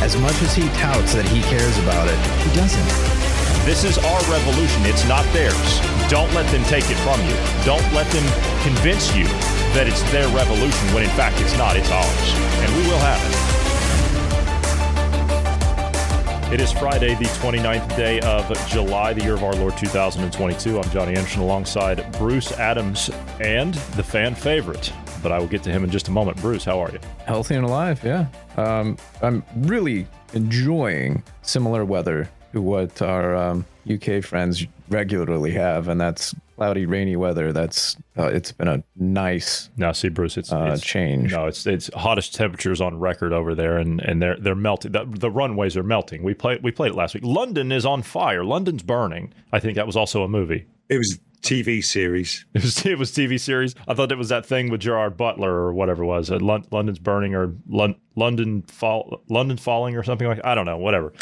As much as he touts that he cares about it, he doesn't. This is our revolution. It's not theirs. Don't let them take it from you. Don't let them convince you that it's their revolution when in fact it's not. It's ours. And we will have it. It is Friday, the 29th day of July, the year of our Lord 2022. I'm Johnny Anderson alongside Bruce Adams and the fan favorite, but I will get to him in just a moment. Bruce, how are you? Healthy and alive, yeah. Um, I'm really enjoying similar weather to what our um, UK friends regularly have, and that's cloudy, rainy weather. That's uh, it's been a nice. Now, see, Bruce, it's, uh, it's change. No, it's it's hottest temperatures on record over there, and, and they're they're melting. The, the runways are melting. We played we played it last week. London is on fire. London's burning. I think that was also a movie. It was TV series. It was it was TV series. I thought it was that thing with Gerard Butler or whatever it was. Uh, Lon- London's burning or Lon- London fall London falling or something like. I don't know. Whatever.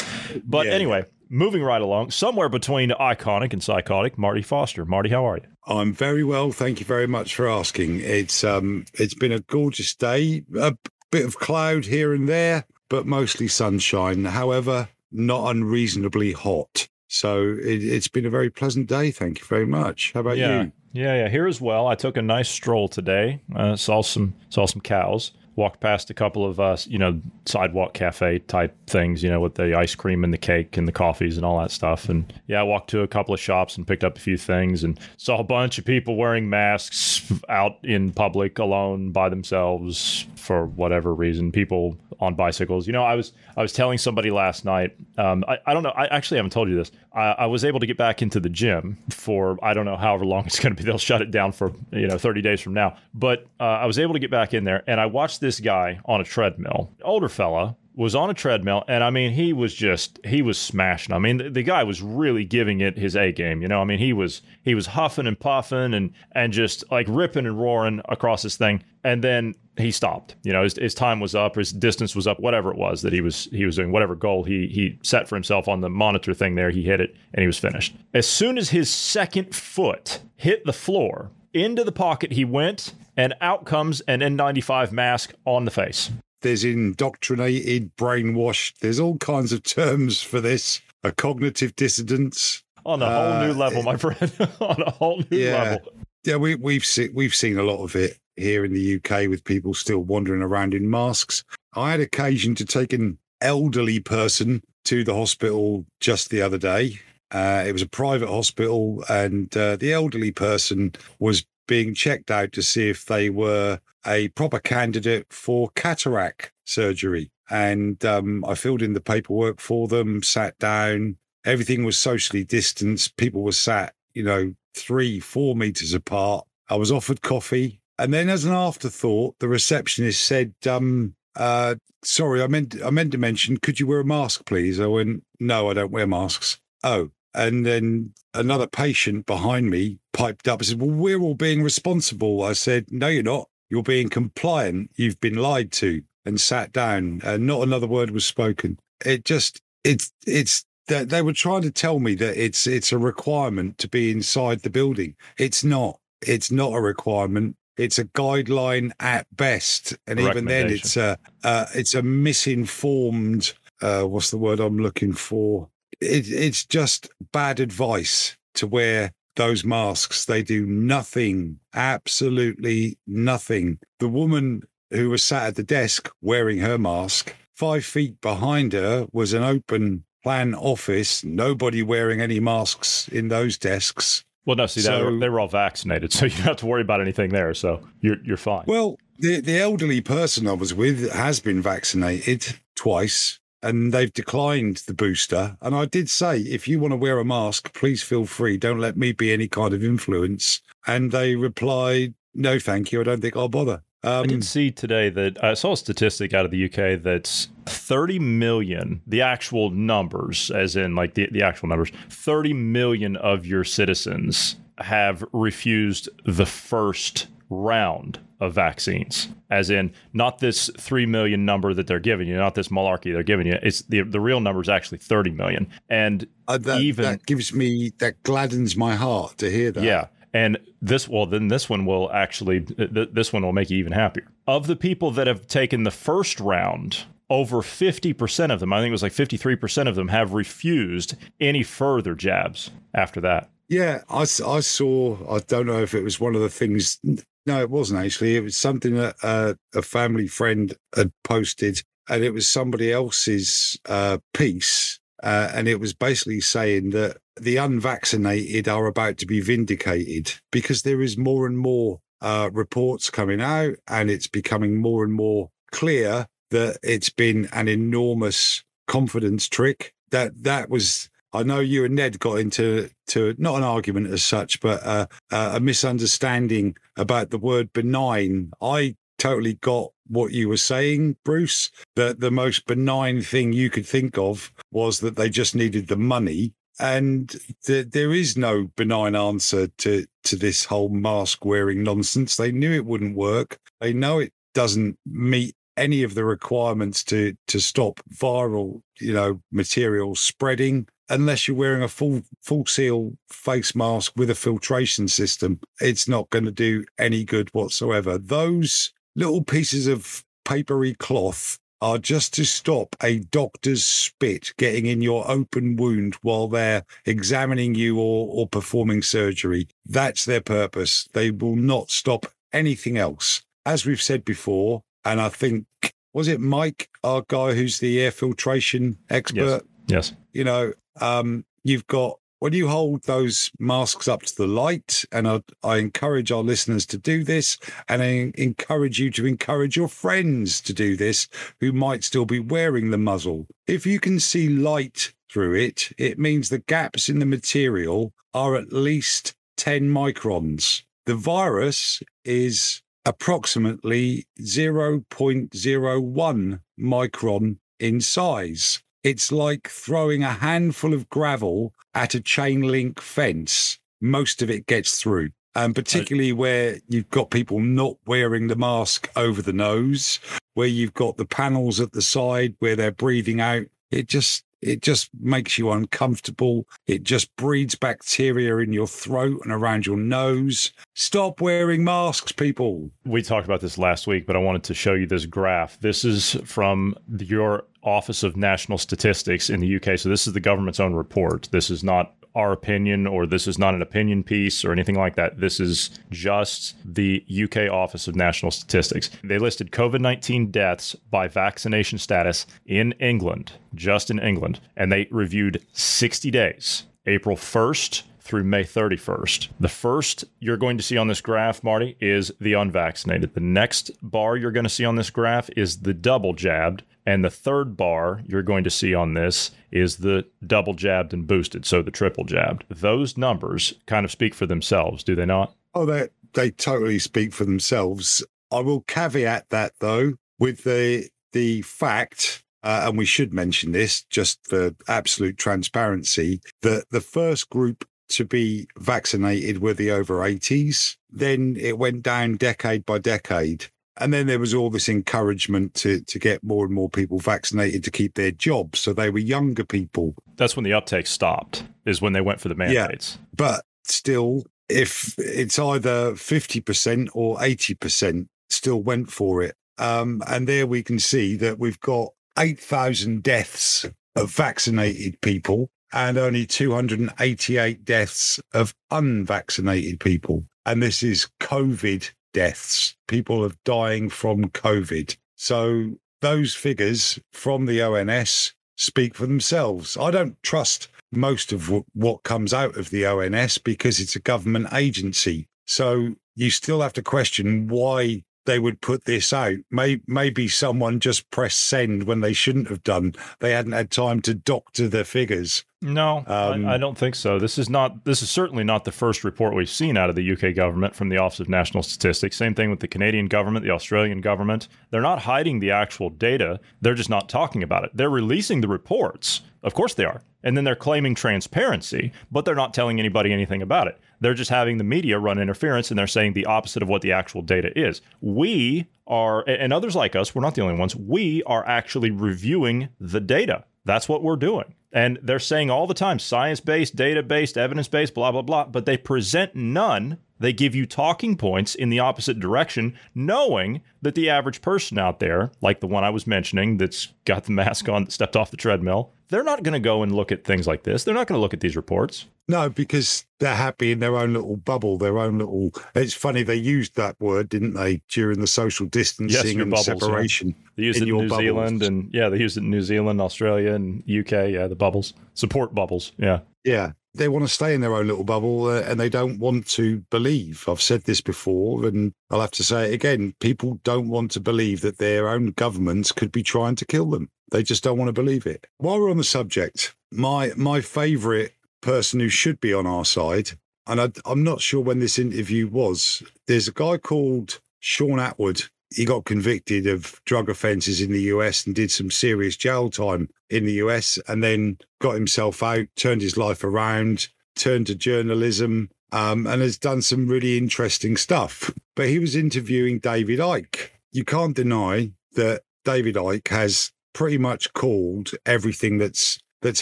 But Yeah, anyway, moving right along, somewhere between iconic and psychotic, Marty Foster. Marty, how are you? I'm very well, thank you very much for asking. It's um, it's been a gorgeous day. A bit of cloud here and there, but mostly sunshine. However, not unreasonably hot. So it, it's been a very pleasant day. Thank you very much. How about yeah. you? Yeah, yeah. Here as well. I took a nice stroll today. Uh, saw some saw some cows. Walked past a couple of uh, you know sidewalk cafe type things, you know, with the ice cream and the cake and the coffees and all that stuff. And yeah, I walked to a couple of shops and picked up a few things and saw a bunch of people wearing masks out in public alone by themselves for whatever reason. People on bicycles. You know, I was I was telling somebody last night. Um, I, I don't know. I actually haven't told you this. I, I was able to get back into the gym for I don't know however long it's going to be. They'll shut it down for you know 30 days from now. But uh, I was able to get back in there, and I watched this guy on a treadmill, older fella. Was on a treadmill, and I mean, he was just he was smashing. I mean, the, the guy was really giving it his A game. You know, I mean, he was he was huffing and puffing and and just like ripping and roaring across this thing. And then he stopped. You know, his, his time was up, his distance was up, whatever it was that he was he was doing, whatever goal he he set for himself on the monitor thing there, he hit it and he was finished. As soon as his second foot hit the floor, into the pocket he went, and out comes an N95 mask on the face. There's indoctrinated, brainwashed. There's all kinds of terms for this. A cognitive dissidence On a whole new Uh, level, my friend. on a whole new Yeah. level. Yeah, we, we've seen we've seen a lot of it here in the UK with people still wandering around in masks. I had occasion to take an elderly person to the hospital just the other day. Uh, it was a private hospital, and uh, the elderly person was being checked out to see if they were a proper candidate for cataract surgery. And um, I filled in the paperwork for them, sat down. Everything was socially distanced. People were sat, you know, three, four meters apart. I was offered coffee. And then as an afterthought, the receptionist said, um, uh, sorry, I meant I meant to mention, could you wear a mask, please? I went, no, I don't wear masks. Oh. And then another patient behind me piped up and said, Well, we're all being responsible. I said, No, you're not. You're being compliant. You've been lied to and sat down. And not another word was spoken. It just it's it's that they were trying to tell me that it's it's a requirement to be inside the building. It's not. It's not a requirement. It's a guideline at best, and even then, it's a uh, it's a misinformed. Uh, what's the word I'm looking for? It, it's just bad advice to wear those masks. They do nothing, absolutely nothing. The woman who was sat at the desk wearing her mask, five feet behind her was an open plan office, nobody wearing any masks in those desks. Well, no, see, So- they, were all vaccinated, so you don't have to worry about anything there. So you're you're fine. Well, the, the elderly person I was with has been vaccinated twice and they've declined the booster. And I did say, if you want to wear a mask, please feel free. Don't let me be any kind of influence. And they replied, no, thank you. I don't think I'll bother. I did um, see today that I saw a statistic out of the UK that's 30 million, the actual numbers, as in like the, the actual numbers, 30 million of your citizens have refused the first round of vaccines, as in not this 3 million number that they're giving you, not this malarkey they're giving you. It's the, the real number is actually 30 million. And Uh, that, even that gives me that gladdens my heart to hear that. yeah. And this, well, then this one will actually, th- this one will make you even happier. Of the people that have taken the first round, over 50% of them, I think it was like 53% of them, have refused any further jabs after that. Yeah, I, I saw. I don't know if it was one of the things. No, it wasn't actually. It was something that uh, a family friend had posted, and it was somebody else's uh, piece, uh, and it was basically saying that the unvaccinated are about to be vindicated because there is more and more uh, reports coming out, and it's becoming more and more clear that it's been an enormous confidence trick. That that was I know you and Ned got into to not an argument as such, but uh, uh, a misunderstanding about the word benign. I totally got what you were saying, Bruce. That the most benign thing you could think of was that they just needed the money, and th- there is no benign answer to to this whole mask wearing nonsense. They knew it wouldn't work. They know it doesn't meet any of the requirements to to stop viral you know material spreading unless you're wearing a full full seal face mask with a filtration system it's not going to do any good whatsoever those little pieces of papery cloth are just to stop a doctor's spit getting in your open wound while they're examining you or, or performing surgery. That's their purpose. They will not stop anything else. As we've said before, and I think, was it Mike, our guy who's the air filtration expert? Yes. yes. you know, um, you've got when you hold those masks up to the light, and I, I encourage our listeners to do this, and I encourage you to encourage your friends to do this who might still be wearing the muzzle. If you can see light through it, it means the gaps in the material are at least 10 microns. The virus is approximately 0.01 micron in size. It's like throwing a handful of gravel at a chain link fence. Most of it gets through. And particularly where you've got people not wearing the mask over the nose, where you've got the panels at the side where they're breathing out, it just it just makes you uncomfortable. It just breeds bacteria in your throat and around your nose. Stop wearing masks, people. We talked about this last week, but I wanted to show you this graph. This is from your Office of National Statistics in the UK. So this is the government's own report. This is not our opinion or this is not an opinion piece or anything like that. This is just the UK Office of National Statistics. They listed COVID 19 deaths by vaccination status in England, just in England, and they reviewed 60 days, April 1st through May 31st. The first you're going to see on this graph, Marty, is the unvaccinated. The next bar you're going to see on this graph is the double jabbed. And the third bar you're going to see on this is the double jabbed and boosted, so the triple jabbed. Those numbers kind of speak for themselves, do they not? Oh, they they totally speak for themselves. I will caveat that though with the the fact, uh, and we should mention this just for absolute transparency, that the first group to be vaccinated were the over 80s. Then it went down decade by decade. And then there was all this encouragement to to get more and more people vaccinated to keep their jobs. So they were younger people That's when the uptake stopped, is when they went for the mandates. Yeah, but still, if it's either 50% or 80%, still went for it. Um, and there we can see that we've got 8,000 deaths of vaccinated people and only 288 deaths of unvaccinated people. And this is COVID deaths. People are dying from COVID. So those figures from the ONS speak for themselves. I don't trust most of wh- what comes out of the ONS because it's a government agency. So you still have to question why they would put this out. May- maybe someone just pressed send when they shouldn't have done. They hadn't had time to doctor the figures. No, Um, I, I don't think so. This is not. This is certainly not the first report we've seen out of the UK government from the Office of National Statistics. Same thing with the Canadian government, the Australian government. They're not hiding the actual data. They're just not talking about it. They're releasing the reports. Of course they are. And then they're claiming transparency, but they're not telling anybody anything about it. They're just having the media run interference and they're saying the opposite of what the actual data is. We are, and others like us, we're not the only ones, we are actually reviewing the data. That's what we're doing. And they're saying all the time science based, data based, evidence based, blah, blah, blah, but they present none. They give you talking points in the opposite direction, knowing that the average person out there, like the one I was mentioning that's got the mask on that stepped off the treadmill, they're not going to go and look at things like this. They're not going to look at these reports. No, because they're happy in their own little bubble, their own little. It's funny they used that word, didn't they, during the social distancing your and bubbles, yeah. separation. They used in it in New bubbles. Zealand and yeah, they used it in New Zealand, Australia, and UK. Yeah, the bubbles, support bubbles. Yeah. Yeah, they want to stay in their own little bubble uh, and they don't want to believe. I've said this before and I'll have to say it again. People don't want to believe that their own governments could be trying to kill them. They just don't want to believe it. While we're on the subject, my my favorite person who should be on our side, and I, I'm not sure when this interview was, there's a guy called Shaun Attwood. He got convicted of drug offences in the US and did some serious jail time in the US and then got himself out, turned his life around, turned to journalism, um, and has done some really interesting stuff. But he was interviewing David Icke. You can't deny that David Icke has pretty much called everything that's that's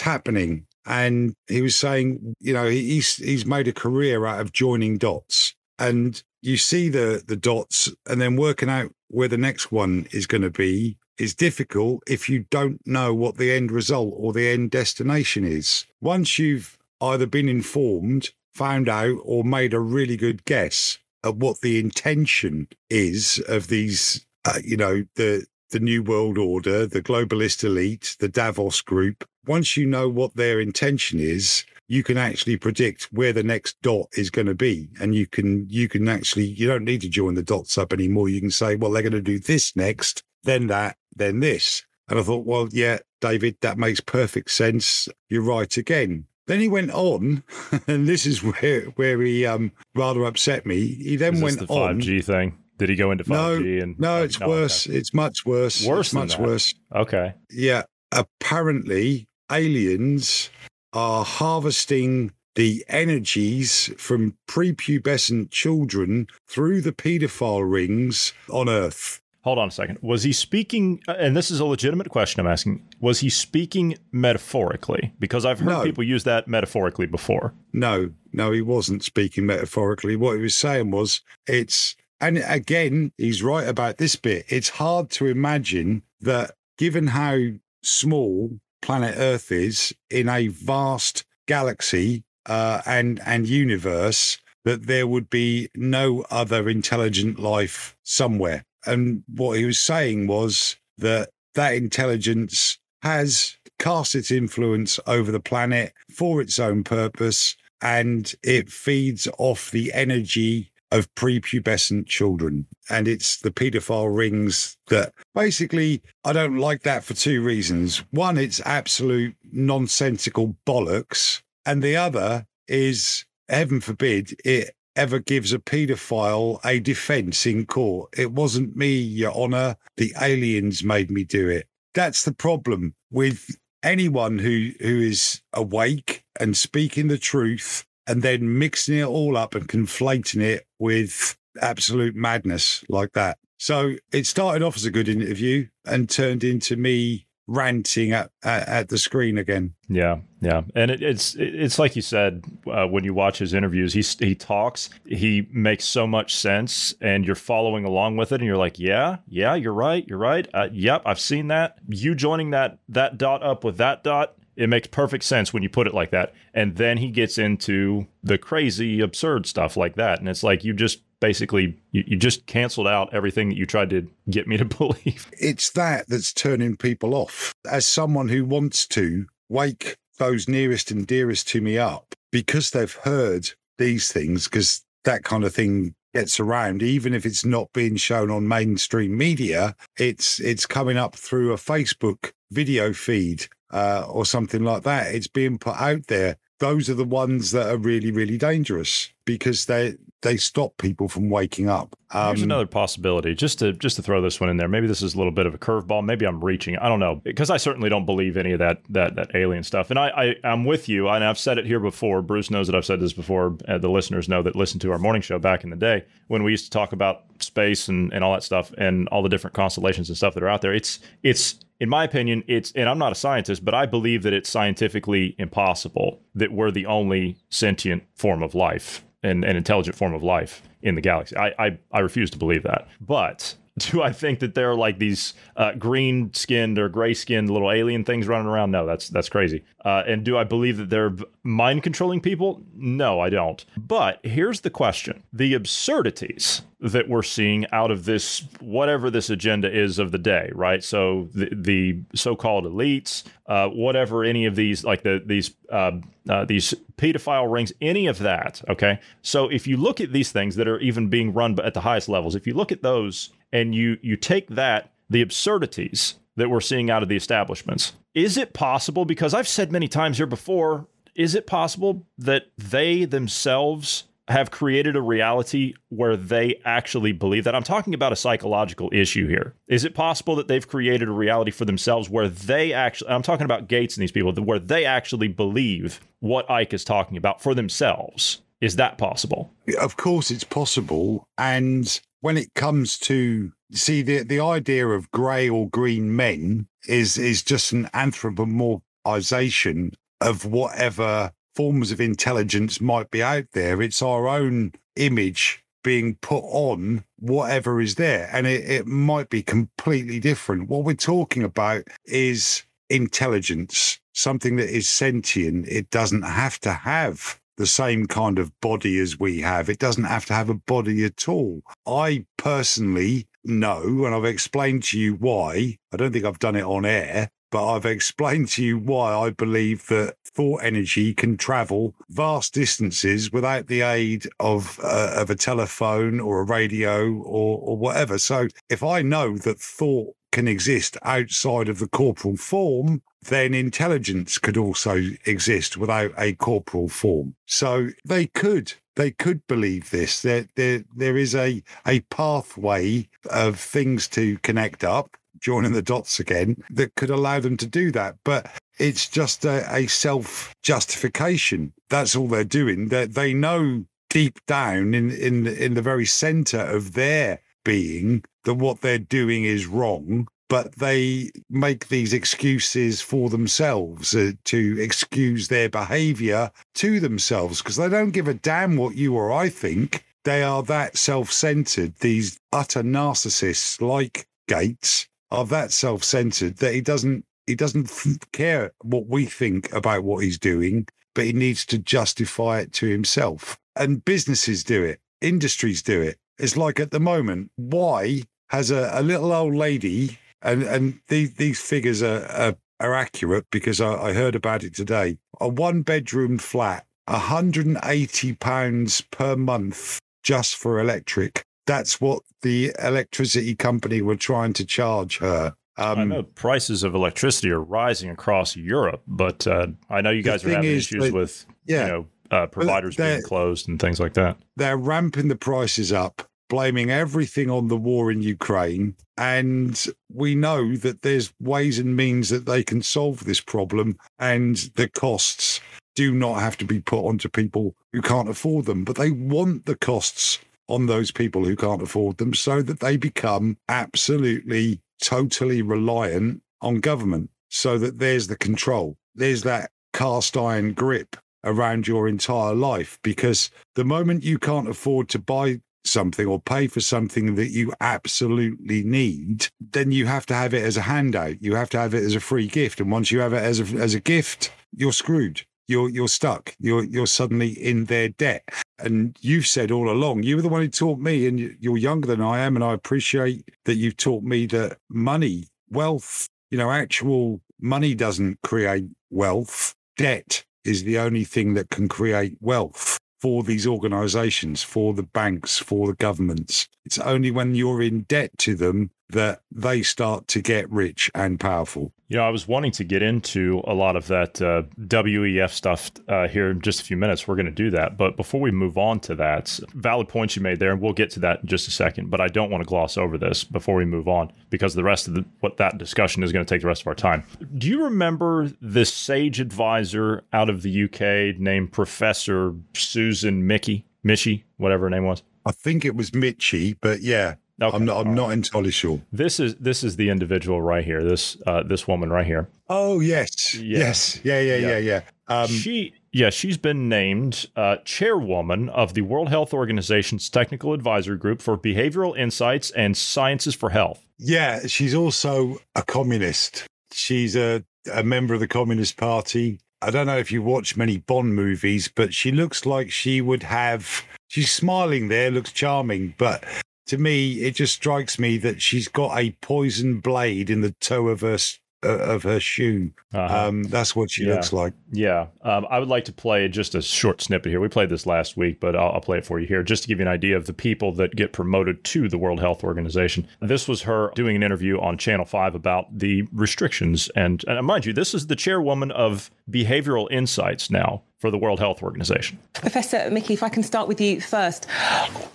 happening. And he was saying, you know, he- he's he's made a career out of joining dots. And you see the the dots and then working out where the next one is going to be is difficult if you don't know what the end result or the end destination is. Once you've either been informed, found out, or made a really good guess at what the intention is of these, uh, you know, the the New World Order, the globalist elite, the Davos group. Once you know what their intention is, you can actually predict where the next dot is going to be, and you can you can actually you don't need to join the dots up anymore. You can say, well, they're going to do this next, then that, then this. And I thought, well, yeah, David, that makes perfect sense. You're right again. Then he went on, and this is where where he um rather upset me. He then Is went the on. 5G thing? Did he go into 5G? No, and no, it's okay. worse. It's much worse. Worse It's much that. worse. Okay. Yeah. Apparently, aliens are harvesting the energies from prepubescent children through the paedophile rings on Earth. Hold on a second. Was he speaking, uh, and this is a legitimate question I'm asking, was he speaking metaphorically? Because I've heard No. people use that metaphorically before. No, no, he wasn't speaking metaphorically. What he was saying was it's, and again, he's right about this bit. It's hard to imagine that given how small planet Earth is in a vast galaxy uh, and and universe, that there would be no other intelligent life somewhere. And what he was saying was that that intelligence has cast its influence over the planet for its own purpose and it feeds off the energy of prepubescent children. And it's the paedophile rings that basically, I don't like that for two reasons. One, it's absolute nonsensical bollocks. And the other is, heaven forbid, it ever gives a paedophile a defense in court. It wasn't me, Your Honor. The aliens made me do it. That's the problem with anyone who who is awake and speaking the truth and then mixing it all up and conflating it with absolute madness like that. So it started off as a good interview and turned into me ranting at, at, at the screen again. Yeah, yeah, and it, it's it- it's like you said uh, when you watch his interviews, he he talks, he makes so much sense, and you're following along with it, and you're like, yeah, yeah, you're right, you're right, uh, yep, I've seen that. You joining that that dot up with that dot, it makes perfect sense when you put it like that, and then he gets into the crazy, absurd stuff like that, and it's like you just basically you, you just canceled out everything that you tried to get me to believe. it's that that's turning people off. As someone who wants to wake those nearest and dearest to me up because they've heard these things, because that kind of thing gets around, even if it's not being shown on mainstream media, it's it's coming up through a Facebook video feed uh, or something like that. It's being put out there. Those are the ones that are really, really dangerous because they they stop people from waking up. Um, Here's another possibility, just to just to throw this one in there. Maybe this is a little bit of a curveball. Maybe I'm reaching. I don't know because I certainly don't believe any of that that that alien stuff. And I, I am with you. And I've said it here before. Bruce knows that I've said this before. Uh, the listeners know that listen to our morning show back in the day when we used to talk about space and and all that stuff and all the different constellations and stuff that are out there. It's it's in my opinion, it's, and I'm not a scientist, but I believe that it's scientifically impossible that we're the only sentient form of life and an intelligent form of life in the galaxy. I, I, I refuse to believe that. But do I think that there are like these uh, green skinned or gray skinned little alien things running around? No, that's that's crazy. Uh, and do I believe that they're mind controlling people? No, I don't. But here's the question: the absurdities that we're seeing out of this whatever this agenda is of the day, right? So the, the so-called elites, uh, whatever any of these like the these uh, uh, these pedophile rings, any of that. Okay, so if you look at these things that are even being run at the highest levels, if you look at those and you you take that the absurdities that we're seeing out of the establishments. Is it possible because I've said many times here before, is it possible that they themselves have created a reality where they actually believe that. I'm talking about a psychological issue here. Is it possible that they've created a reality for themselves where they actually, I'm talking about Gates and these people, where they actually believe what Icke is talking about for themselves? Is that possible? Of course, it's possible. And when it comes to see the the idea of grey or green men is is just an anthropomorphization of whatever forms of intelligence might be out there. It's our own image being put on whatever is there. And it, it might be completely different. What we're talking about is intelligence, something that is sentient. It doesn't have to have the same kind of body as we have. It doesn't have to have a body at all. I personally know, and I've explained to you why. I don't think I've done it on air, but I've explained to you why I believe that thought energy can travel vast distances without the aid of uh, of a telephone or a radio or, or whatever. So if I know that thought can exist outside of the corporal form, then intelligence could also exist without a corporal form. So they could they could believe this. There there there is a a pathway of things to connect up joining the dots again that could allow them to do that. But it's just a, a self justification. That's all they're doing. They, they know deep down in, in, in the very center of their being that what they're doing is wrong. But they make these excuses for themselves uh, to excuse their behavior to themselves because they don't give a damn what you or I think. They are that self centered, these utter narcissists like Gates are that self-centered that he doesn't he doesn't care what we think about what he's doing, but he needs to justify it to himself. And businesses do it, industries do it. It's like at the moment, why has a, a little old lady, and and these these figures are are, are accurate because I, I heard about it today. A one bedroom flat, 180 pounds per month just for electric. That's what the electricity company were trying to charge her. Um, I know prices of electricity are rising across Europe, but uh, I know you guys are having issues that, with yeah, you know uh, providers being closed and things like that. They're ramping the prices up, blaming everything on the war in Ukraine, and we know that there's ways and means that they can solve this problem, and the costs do not have to be put onto people who can't afford them, but they want the costs on those people who can't afford them so that they become absolutely, totally reliant on government so that there's the control. There's that cast iron grip around your entire life because the moment you can't afford to buy something or pay for something that you absolutely need, then you have to have it as a handout. You have to have it as a free gift. And once you have it as a, as a gift, you're screwed you're you're stuck. You're you're suddenly in their debt. And you've said all along, you were the one who taught me, and you're younger than I am, and I appreciate that you've taught me that money, wealth, you know, actual money doesn't create wealth. Debt is the only thing that can create wealth. for these organizations, for the banks, for the governments. It's only when you're in debt to them that they start to get rich and powerful. You know, I was wanting to get into a lot of that uh, WEF stuff uh, here in just a few minutes. We're going to do that. But before we move on to that, valid points you made there, and we'll get to that in just a second. But I don't want to gloss over this before we move on because the rest of the, what that discussion is going to take the rest of our time. Do you remember this sage advisor out of the UK named Professor Susan Mickey? Michie, whatever her name was. I think it was Mitchie, but yeah, Okay. I'm not. I'm not entirely sure. This is this is the individual right here. This uh, this woman right here. Oh yes, Yeah. yes, yeah, yeah, yeah, yeah. Um, she yeah she's been named uh, chairwoman of the World Health Organization's Technical Advisory Group for Behavioral Insights and Sciences for Health. yeah, she's also a communist. She's a a member of the Communist Party. I don't know if you watch many Bond movies, but she looks like she would have. She's smiling there, looks charming, but to me, it just strikes me that she's got a poison blade in the toe of her uh, of her shoe. Uh-huh. Um, that's what she Yeah. looks like. Yeah, um, I would like to play just a short snippet here. We played this last week, but I'll, I'll play it for you here just to give you an idea of the people that get promoted to the World Health Organization. This was her doing an interview on Channel 5 about the restrictions. And, and mind you, this is the chairwoman of Behavioral Insights now for the World Health Organization. Professor Michie, if I can start with you first,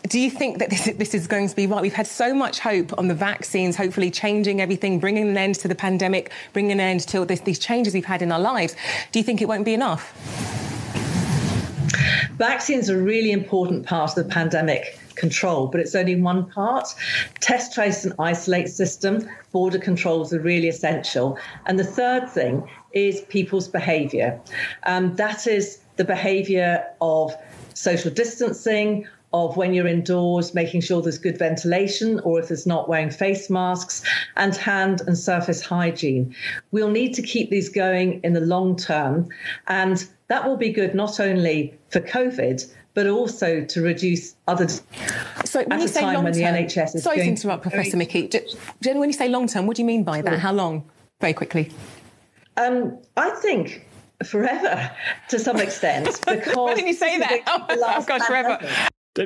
do you think that this, this is going to be right? We've had so much hope on the vaccines, hopefully changing everything, bringing an end to the pandemic, bringing an end to this, these changes we've had in our lives. Do you think it won't be enough? Vaccines are a really important part of the pandemic control, but it's only one part. Test, trace, and isolate system, border controls are really essential. And the third thing is people's behavior. Um, that is the behavior of social distancing, of when you're indoors, making sure there's good ventilation, or if there's not, wearing face masks, and hand and surface hygiene. We'll need to keep these going in the long term, and that will be good not only for COVID, but also to reduce other. So when At you a say time long when the term, NHS is sorry to interrupt, Professor very- Michie. Jen, when you say long term, what do you mean by that? How long? Very quickly. Um, I think forever to some extent because Why didn't you say that? Oh, the last gosh, forever.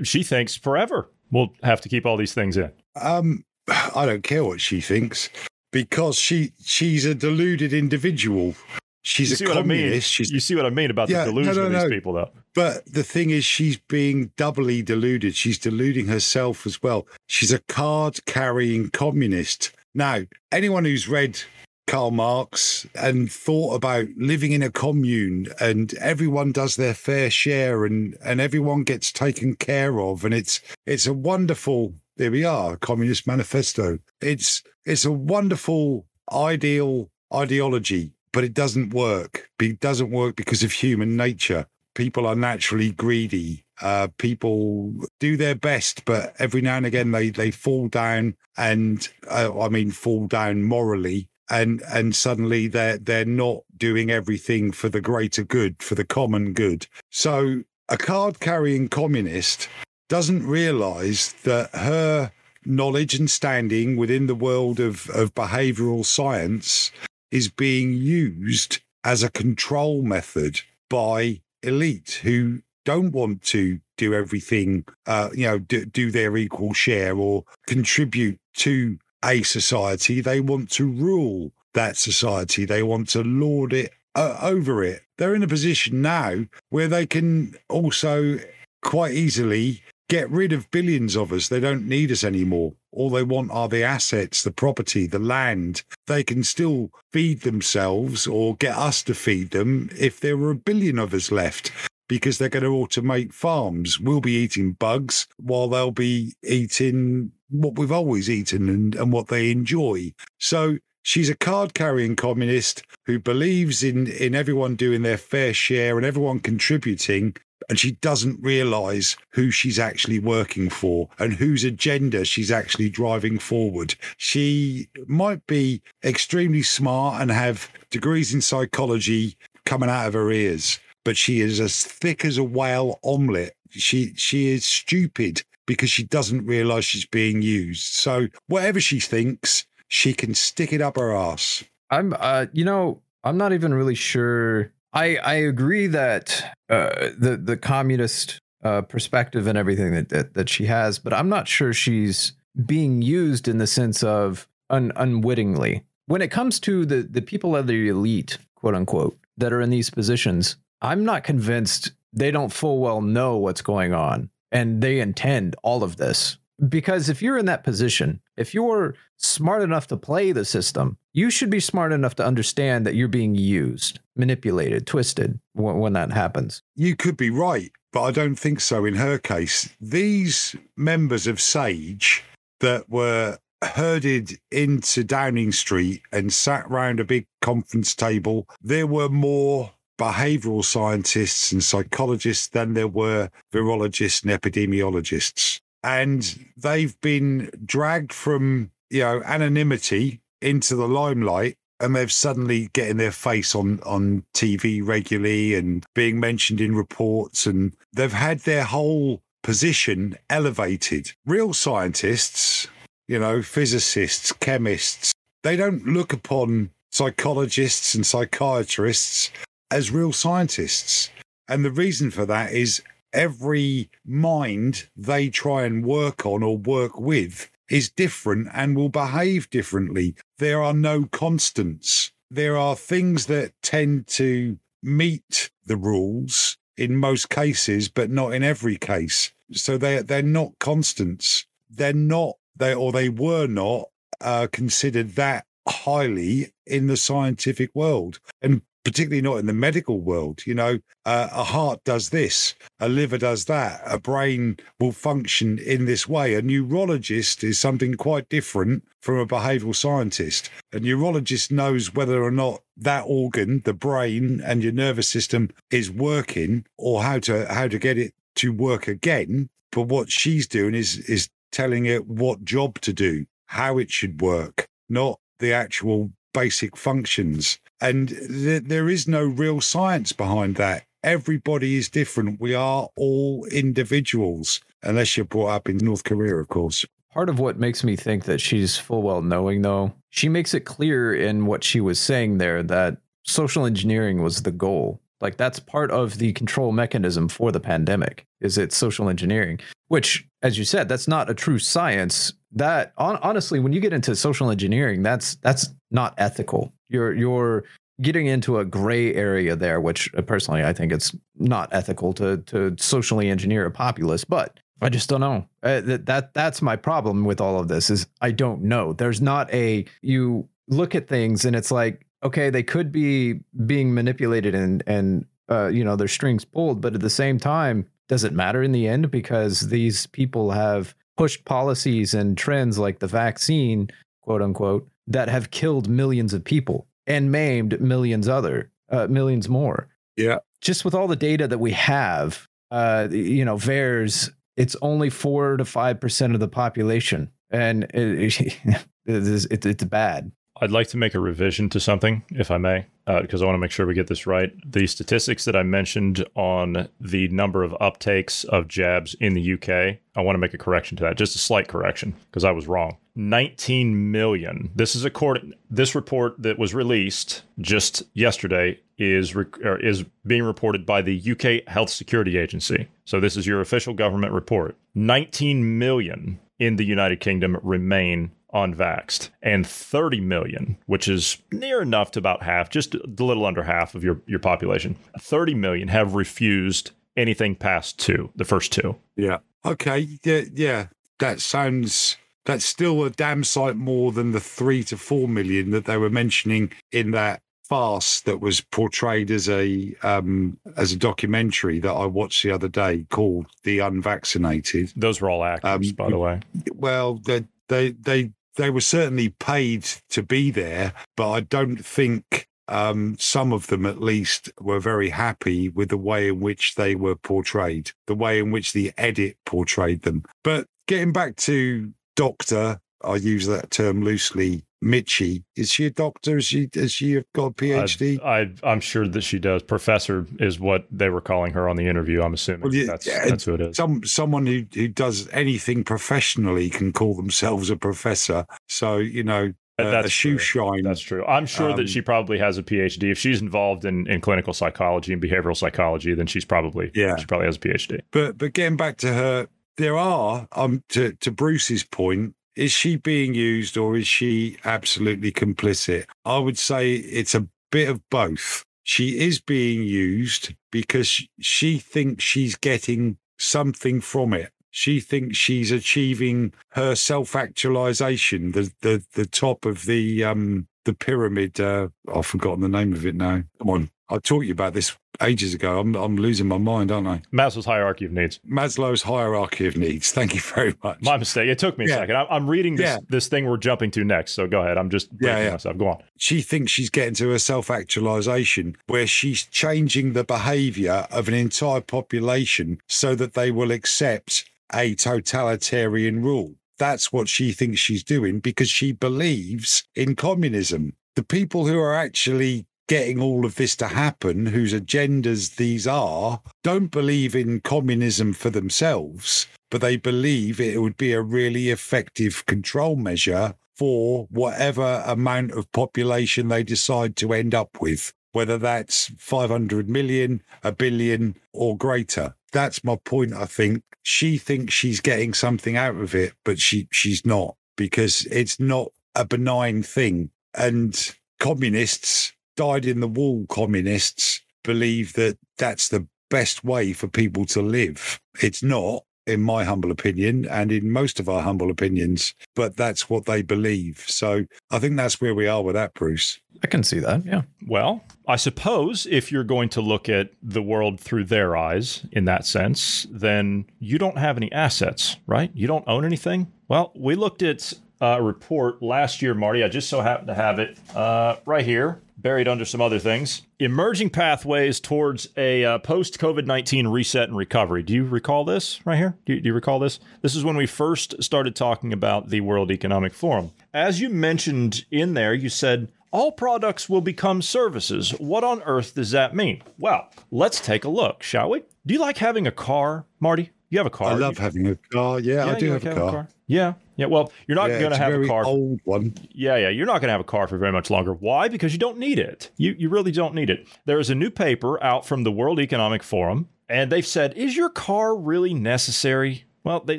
She thinks forever we'll have to keep all these things in. Um, I don't care what she thinks because she she's a deluded individual. She's You a see what I mean? communist. She's You see what I mean about Yeah, the no, delusion no, of these no. people, though. But the thing is, she's being doubly deluded. She's deluding herself as well. She's a card carrying communist. Now, anyone who's read Karl Marx and thought about living in a commune and everyone does their fair share and, and everyone gets taken care of and it's it's a wonderful there we are, Communist Manifesto. It's it's a wonderful ideal ideology, but it doesn't work. It doesn't work because of human nature people are naturally greedy. Uh, people do their best, but every now and again they they fall down, and uh, I mean fall down morally, and and suddenly they're they're not doing everything for the greater good, for the common good. So a card carrying communist doesn't realise that her knowledge and standing within the world of, of behavioral science is being used as a control method by elite who don't want to do everything, uh, you know, do, do their equal share or contribute to a society. They want to rule that society. They want to lord it uh, over it. They're in a position now where they can also quite easily get rid of billions of us. They don't need us anymore. All they want are the assets, the property, the land. They can still feed themselves or get us to feed them if there were a billion of us left because they're going to automate farms. We'll be eating bugs while they'll be eating what we've always eaten and, and what they enjoy. So she's a card carrying communist who believes in, in everyone doing their fair share and everyone contributing and she doesn't realize who she's actually working for and whose agenda she's actually driving forward. She might be extremely smart and have degrees in psychology coming out of her ears, but she is as thick as a whale omelette. She she is stupid because she doesn't realize she's being used. So whatever she thinks, she can stick it up her ass. I'm uh you know, I'm not even really sure I I agree that uh the the communist uh, perspective and everything that, that that she has, but I'm not sure she's being used in the sense of un, unwittingly. When it comes to the the people of the elite, quote unquote, that are in these positions, I'm not convinced they don't full well know what's going on and they intend all of this. Because if you're in that position, if you're smart enough to play the system, you should be smart enough to understand that you're being used, manipulated, twisted when, when that happens. You could be right, but I don't think so in her case. These members of SAGE that were herded into Downing Street and sat round a big conference table, there were more behavioral scientists and psychologists than there were virologists and epidemiologists. And they've been dragged from, you know, anonymity into the limelight and they've suddenly getting their face on on TV regularly and being mentioned in reports and they've had their whole position elevated. Real scientists, you know, physicists, chemists, they don't look upon psychologists and psychiatrists as real scientists. And the reason for that is every mind they try and work on or work with is different and will behave differently. There are no constants. There are things that tend to meet the rules in most cases, but not in every case. So they they're not constants. They're not they or they were not uh, considered that highly in the scientific world. And particularly not in the medical world. You know, uh, a heart does this, a liver does that, a brain will function in this way. A neurologist is something quite different from a behavioral scientist. A neurologist knows whether or not that organ, the brain and your nervous system is working or how to how to get it to work again. But what she's doing is is telling it what job to do, how it should work, not the actual basic functions. And th- there is no real science behind that. Everybody is different. We are all individuals, unless you're brought up in North Korea, of course. Part of what makes me think that she's full well knowing, though, she makes it clear in what she was saying there that social engineering was the goal. Like that's part of the control mechanism for the pandemic. Is it social engineering? Which, as you said, that's not a true science. That on, honestly, when you get into social engineering, that's that's not ethical. You're you're getting into a gray area there, which uh, personally I think it's not ethical to to socially engineer a populace. But I just don't know. Uh, that, that that's my problem with all of this is I don't know. There's not a you look at things and it's like okay, they could be being manipulated and and uh, you know their strings pulled, but at the same time, does it matter in the end because these people have pushed policies and trends like the vaccine, quote unquote, that have killed millions of people and maimed millions other uh, millions more. Yeah, just with all the data that we have, uh, you know, VAERS, it's only four to five percent of the population, and it, it, it's, it's bad. I'd like to make a revision to something, if I may, because uh, I want to make sure we get this right. The statistics that I mentioned on the number of uptakes of jabs in the UK, I want to make a correction to that, just a slight correction, because I was wrong. 19 million. This is according. This report that was released just yesterday is is being reported by the UK Health Security Agency. So this is your official government report. 19 million in the United Kingdom remain unvaxxed and 30 million, which is near enough to about half, just a little under half of your, your population, 30 million have refused anything past two, the first two. Yeah. Okay. Yeah. Yeah. That sounds, that's still a damn sight more than the three to four million that they were mentioning in that farce that was portrayed as a um, as a documentary that I watched the other day called "The Unvaccinated." Those were all actors, um, by the way. Well, they they they they were certainly paid to be there, but I don't think um, some of them at least were very happy with the way in which they were portrayed, the way in which the edit portrayed them. But getting back to Doctor, I use that term loosely, Michie. Is she a doctor? Has she has she got a PhD? I, am sure that she does. Professor is what they were calling her on the interview. I'm assuming well, yeah, that's that's who it is. Some someone who who does anything professionally can call themselves a professor. So you know uh, That's a shoe true. shine. That's true. I'm sure Um, that she probably has a PhD. If she's involved in, in clinical psychology and behavioral psychology, then she's probably Yeah. she probably has a PhD. But but getting back to her, there are um to to Bruce's point. Is she being used or is she absolutely complicit? I would say it's a bit of both. She is being used because she thinks she's getting something from it. She thinks she's achieving her self-actualization, the the the top of the um the pyramid. Uh, I've forgotten the name of it now. Come on, I taught you about this ages ago. I'm I'm losing my mind, aren't I? Maslow's hierarchy of needs. Maslow's hierarchy of needs. Thank you very much. My mistake. It took me a second. I'm, I'm reading this Yeah. this thing we're jumping to next. So go ahead. I'm just Yeah, breaking yeah. myself. Go on. she thinks she's getting to her self actualization, where she's changing the behavior of an entire population so that they will accept a totalitarian rule. That's what she thinks she's doing because she believes in communism. The people who are actually getting all of this to happen, whose agendas these are, don't believe in communism for themselves, but they believe it would be a really effective control measure for whatever amount of population they decide to end up with, whether that's 500 million, a billion, or greater. That's my point, I think. She thinks she's getting something out of it, but she she's not because it's not a benign thing. And communists, died in the wall communists, believe that that's the best way for people to live. It's not, in my humble opinion, and in most of our humble opinions, but that's what they believe. So I think that's where we are with that, Bruce. I can see that. Yeah. Well, I suppose if you're going to look at the world through their eyes in that sense, then you don't have any assets, right? You don't own anything. Well, we looked at a report last year, Marty. I just so happen to have it uh, right here, buried under some other things. Emerging pathways towards a uh, post COVID 19 reset and recovery. Do you recall this right here? Do you, do you recall this? This is when we first started talking about the World Economic Forum. As you mentioned in there, you said, all products will become services. What on earth does that mean? Well, let's take a look, shall we? Do you like having a car, Marty? You have a car. I love having a car. Yeah, I do have a having car. Yeah. Yeah. Well, you're not Yeah, going to have very a car. old one. Yeah, yeah. You're not going to have a car for very much longer. Why? Because you don't need it. You you really don't need it. There is a new paper out from the World Economic Forum, and they've said, is your car really necessary? Well, they,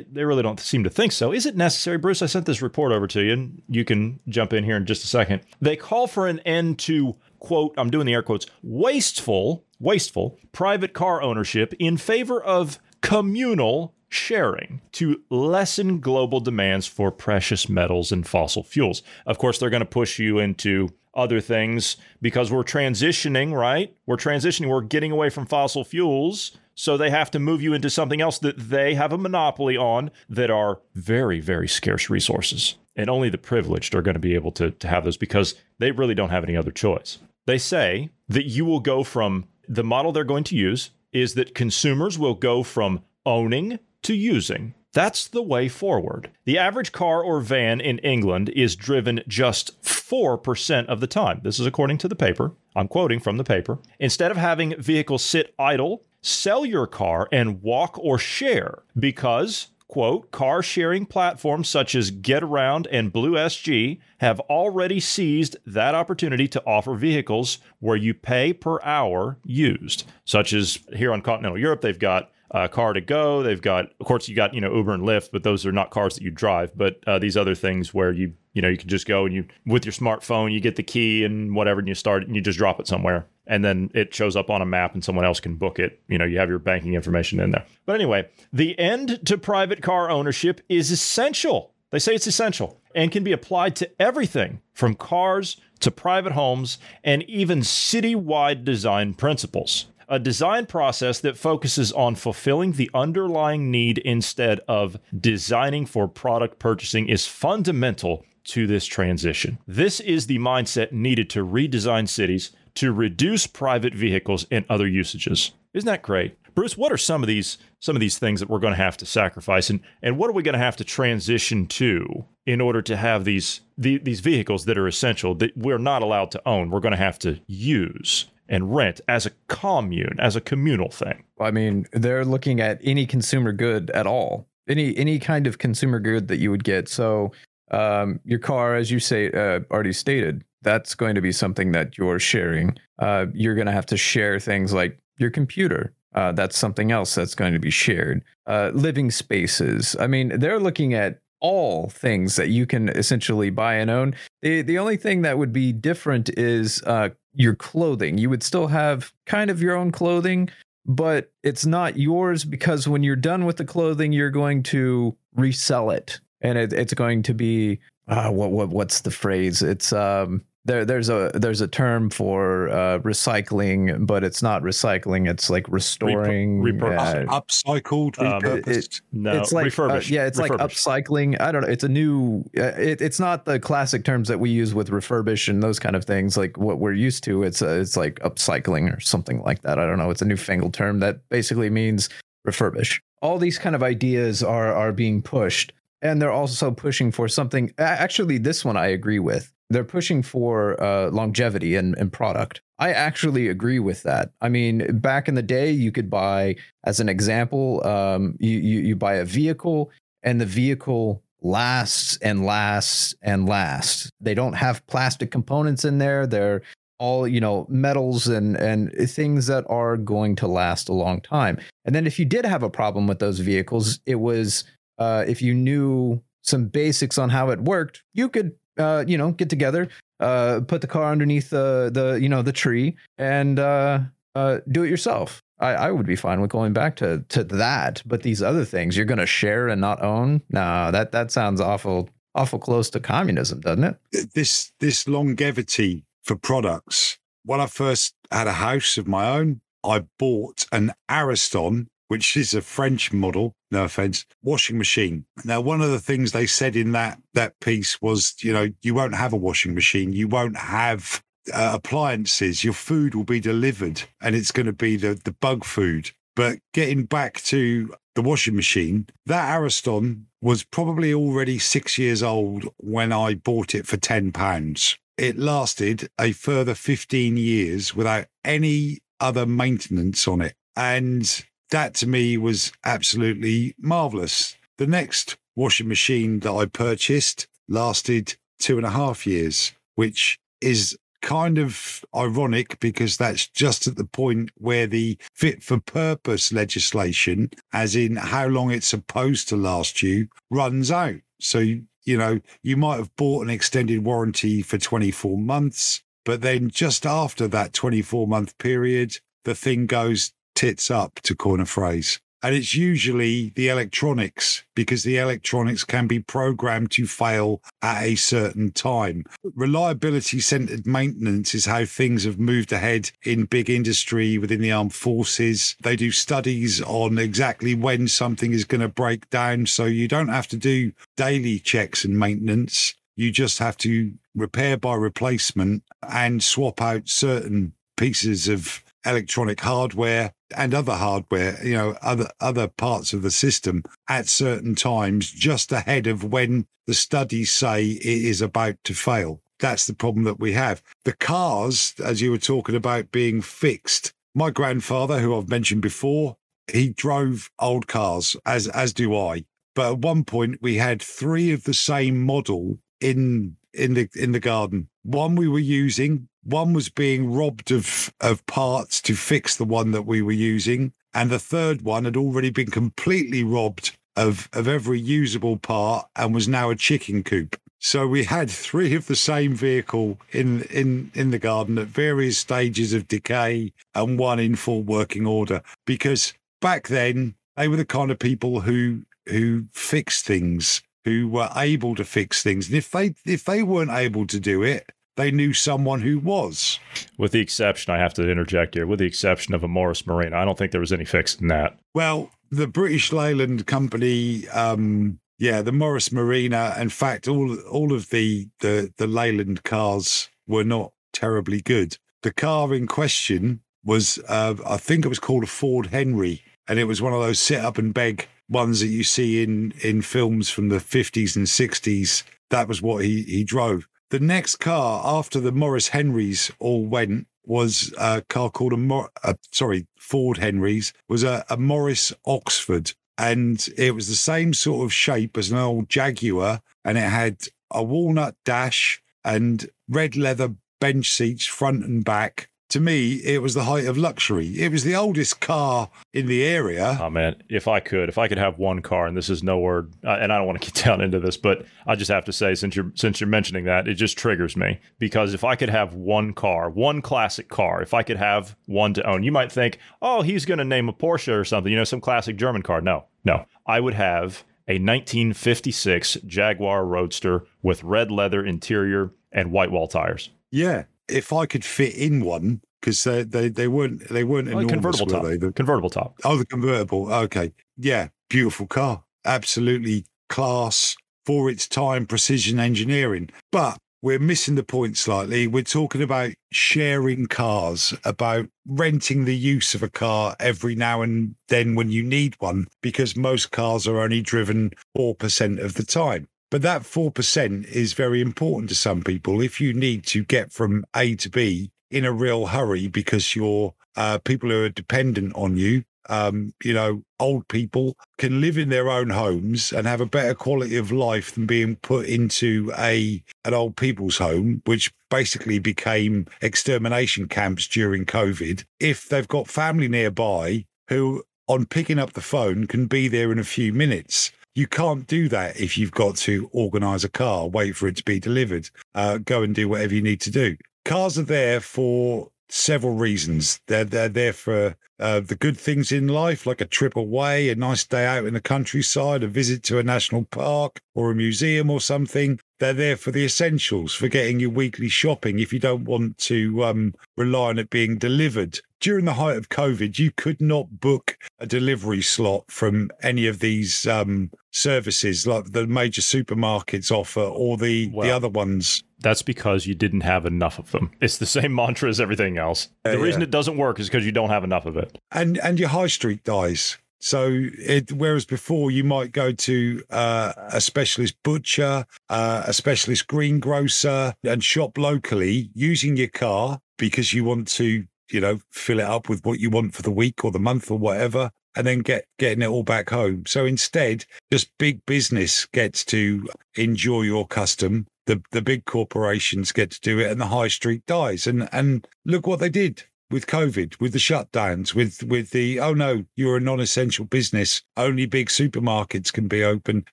they really don't seem to think so. Is it necessary, Bruce? I sent this report over to you, and you can jump in here in just a second. They call for an end to quote, I'm doing the air quotes, wasteful, wasteful private car ownership in favor of communal sharing to lessen global demands for precious metals and fossil fuels. Of course, they're going to push you into other things because we're transitioning, right? We're transitioning, we're getting away from fossil fuels. So they have to move you into something else that they have a monopoly on that are very, very scarce resources. And only the privileged are going to be able to, to have those because they really don't have any other choice. They say that you will go from the model they're going to use is that consumers will go from owning to using. That's the way forward. The average car or van in England is driven just 4% of the time. This is according to the paper. I'm quoting from the paper. Instead of having vehicles sit idle, sell your car and walk or share because quote, car sharing platforms such as GetAround and Blue SG have already seized that opportunity to offer vehicles where you pay per hour used, such as here on continental Europe, they've got uh, Car2Go. They've got, of course, you got you know Uber and Lyft, but those are not cars that you drive. But uh, these other things where you you know you can just go and you with your smartphone, you get the key and whatever, and you start and you just drop it somewhere, and then it shows up on a map, and someone else can book it. You know, you have your banking information in there. But anyway, the end to private car ownership is essential. They say it's essential and can be applied to everything from cars to private homes and even citywide design principles a design process that focuses on fulfilling the underlying need instead of designing for product purchasing is fundamental to this transition. This is the mindset needed to redesign cities to reduce private vehicles and other usages. Isn't that great? Bruce, what are some of these some of these things that we're going to have to sacrifice and and what are we going to have to transition to in order to have these the, these vehicles that are essential that we're not allowed to own, we're going to have to use and rent as a commune, as a communal thing. I mean, they're looking at any consumer good at all, any any kind of consumer good that you would get. So Um, your car, as you say, uh, already stated, that's going to be something that you're sharing. Uh, you're going to have to share things like your computer. Uh, that's something else that's going to be shared. Uh, living spaces. I mean, they're looking at all things that you can essentially buy and own. The the only thing that would be different is uh, your clothing. You would still have kind of your own clothing, but it's not yours because when you're done with the clothing, you're going to resell it, and it, it's going to be uh, what what what's the phrase? It's um there there's a there's a term for uh, recycling, but it's not recycling. It's like restoring, Repu- uh, Upcycled, Um, repurposed. it- No, it's like uh, yeah, it's like upcycling. I don't know. It's a new. Uh, it, it's not the classic terms that we use with refurbish and those kind of things. Like what we're used to. It's uh, it's like upcycling or something like that. I don't know. It's a newfangled term that basically means refurbish. All these kind of ideas are are being pushed, and they're also pushing for something. Actually, this one I agree with. They're pushing for uh, longevity and, and product. I actually agree with that. I mean, back in the day, you could buy, as an example, um, you, you you buy a vehicle, and the vehicle lasts and lasts and lasts. They don't have plastic components in there. They're all you know metals and and things that are going to last a long time. And then if you did have a problem with those vehicles, it was uh, if you knew some basics on how it worked, you could uh, you know get together, uh, put the car underneath the the you know the tree and uh, uh, do it yourself. I, I would be fine with going back to to that, but these other things you're going to share and not own, no, that that sounds awful awful close to communism, doesn't it? this this longevity for products. When I first had a house of my own, I bought an Ariston, which is a French model, no offense, washing machine. Now, one of the things they said in that that piece was, you know, you won't have a washing machine, you won't have uh, appliances, your food will be delivered, and it's going to be the the bug food. But getting back to the washing machine, that Ariston was probably already six years old when I bought it for ten pounds. It lasted a further fifteen years without any other maintenance on it, and that to me was absolutely marvelous. The next washing machine that I purchased lasted two and a half years, which is kind of ironic because that's just at the point where the fit for purpose legislation, as in how long it's supposed to last you, runs out. So, you know, you might have bought an extended warranty for 24 months, but then just after that 24 month period, the thing goes tits up, to coin a phrase. And it's usually the electronics because the electronics can be programmed to fail at a certain time. Reliability centered maintenance is how things have moved ahead in big industry within the armed forces. They do studies on exactly when something is going to break down. So you don't have to do daily checks and maintenance. You just have to repair by replacement and swap out certain pieces of electronic hardware and other hardware, you know, other other parts of the system at certain times, just ahead of when the studies say it is about to fail. That's the problem that we have. The cars, as you were talking about being fixed, my grandfather, who I've mentioned before, he drove old cars, as as do I. But at one point we had three of the same model in in the in the garden. One we were using, one was being robbed of of parts to fix the one that we were using, and the third one had already been completely robbed of of every usable part and was now a chicken coop. So we had three of the same vehicle in in in the garden at various stages of decay and one in full working order because back then they were the kind of people who who fixed things who were able to fix things. And if they if they weren't able to do it they knew someone who was. With the exception, I have to interject here, with the exception of a Morris Marina, I don't think there was any fix in that. well the british leyland company um yeah the morris marina in fact all all of the the the leyland cars were not terribly good. The car in question was uh, i think it was called a ford henry and it was one of those sit up and beg ones that you see in in films from the 50s and 60s that was what he he drove the next car after the morris henrys all went was a car called a Mor- uh, sorry Ford Henry's was a, a Morris Oxford, and it was the same sort of shape as an old Jaguar, and it had a walnut dash and red leather bench seats front and back. To me, it was the height of luxury. It was the oldest car in the area. Oh man, if I could, if I could have one car, and this is no word, uh, and I don't want to get down into this, but I just have to say, since you're since you're mentioning that, it just triggers me because if I could have one car, one classic car, if I could have one to own, you might think, oh, he's going to name a Porsche or something, you know, some classic German car. No, no, I would have a 1956 Jaguar Roadster with red leather interior and white wall tires. Yeah, if I could fit in one, because they, they they weren't they weren't Oh, enormous, convertible were top. they? The- Convertible top. oh, the convertible. Okay, yeah, beautiful car, absolutely class for its time, precision engineering. But we're missing the point slightly. We're talking about sharing cars, about renting the use of a car every now and then when you need one, because most cars are only driven 4% of the time. But that 4% is very important to some people. If you need to get from A to B in a real hurry because you're uh, people who are dependent on you, um, you know, old people can live in their own homes and have a better quality of life than being put into a an old people's home, which basically became extermination camps during COVID. If they've got family nearby who, on picking up the phone, can be there in a few minutes. You can't do that if you've got to organise a car, wait for it to be delivered, uh, go and do whatever you need to do. Cars are there for several reasons. They're they're there for uh, the good things in life, like a trip away, a nice day out in the countryside, a visit to a national park or a museum or something. They're there for the essentials, for getting your weekly shopping if you don't want to um, rely on it being delivered. During the height of COVID, you could not book a delivery slot from any of these um, services like the major supermarkets offer or the, the other ones. That's because you didn't have enough of them. It's the same mantra as everything else. Yeah, the reason yeah. it doesn't work is because you don't have enough of it. and and your high street dies. So it whereas before you might go to uh, a specialist butcher, uh, a specialist greengrocer, and shop locally using your car because you want to, you know, fill it up with what you want for the week or the month or whatever, and then get getting it all back home. So instead, just big business gets to enjoy your custom. The the big corporations get to do it, and the high street dies. And and look what they did with COVID, with the shutdowns, with with the oh no, you're a non-essential business. Only big supermarkets can be open.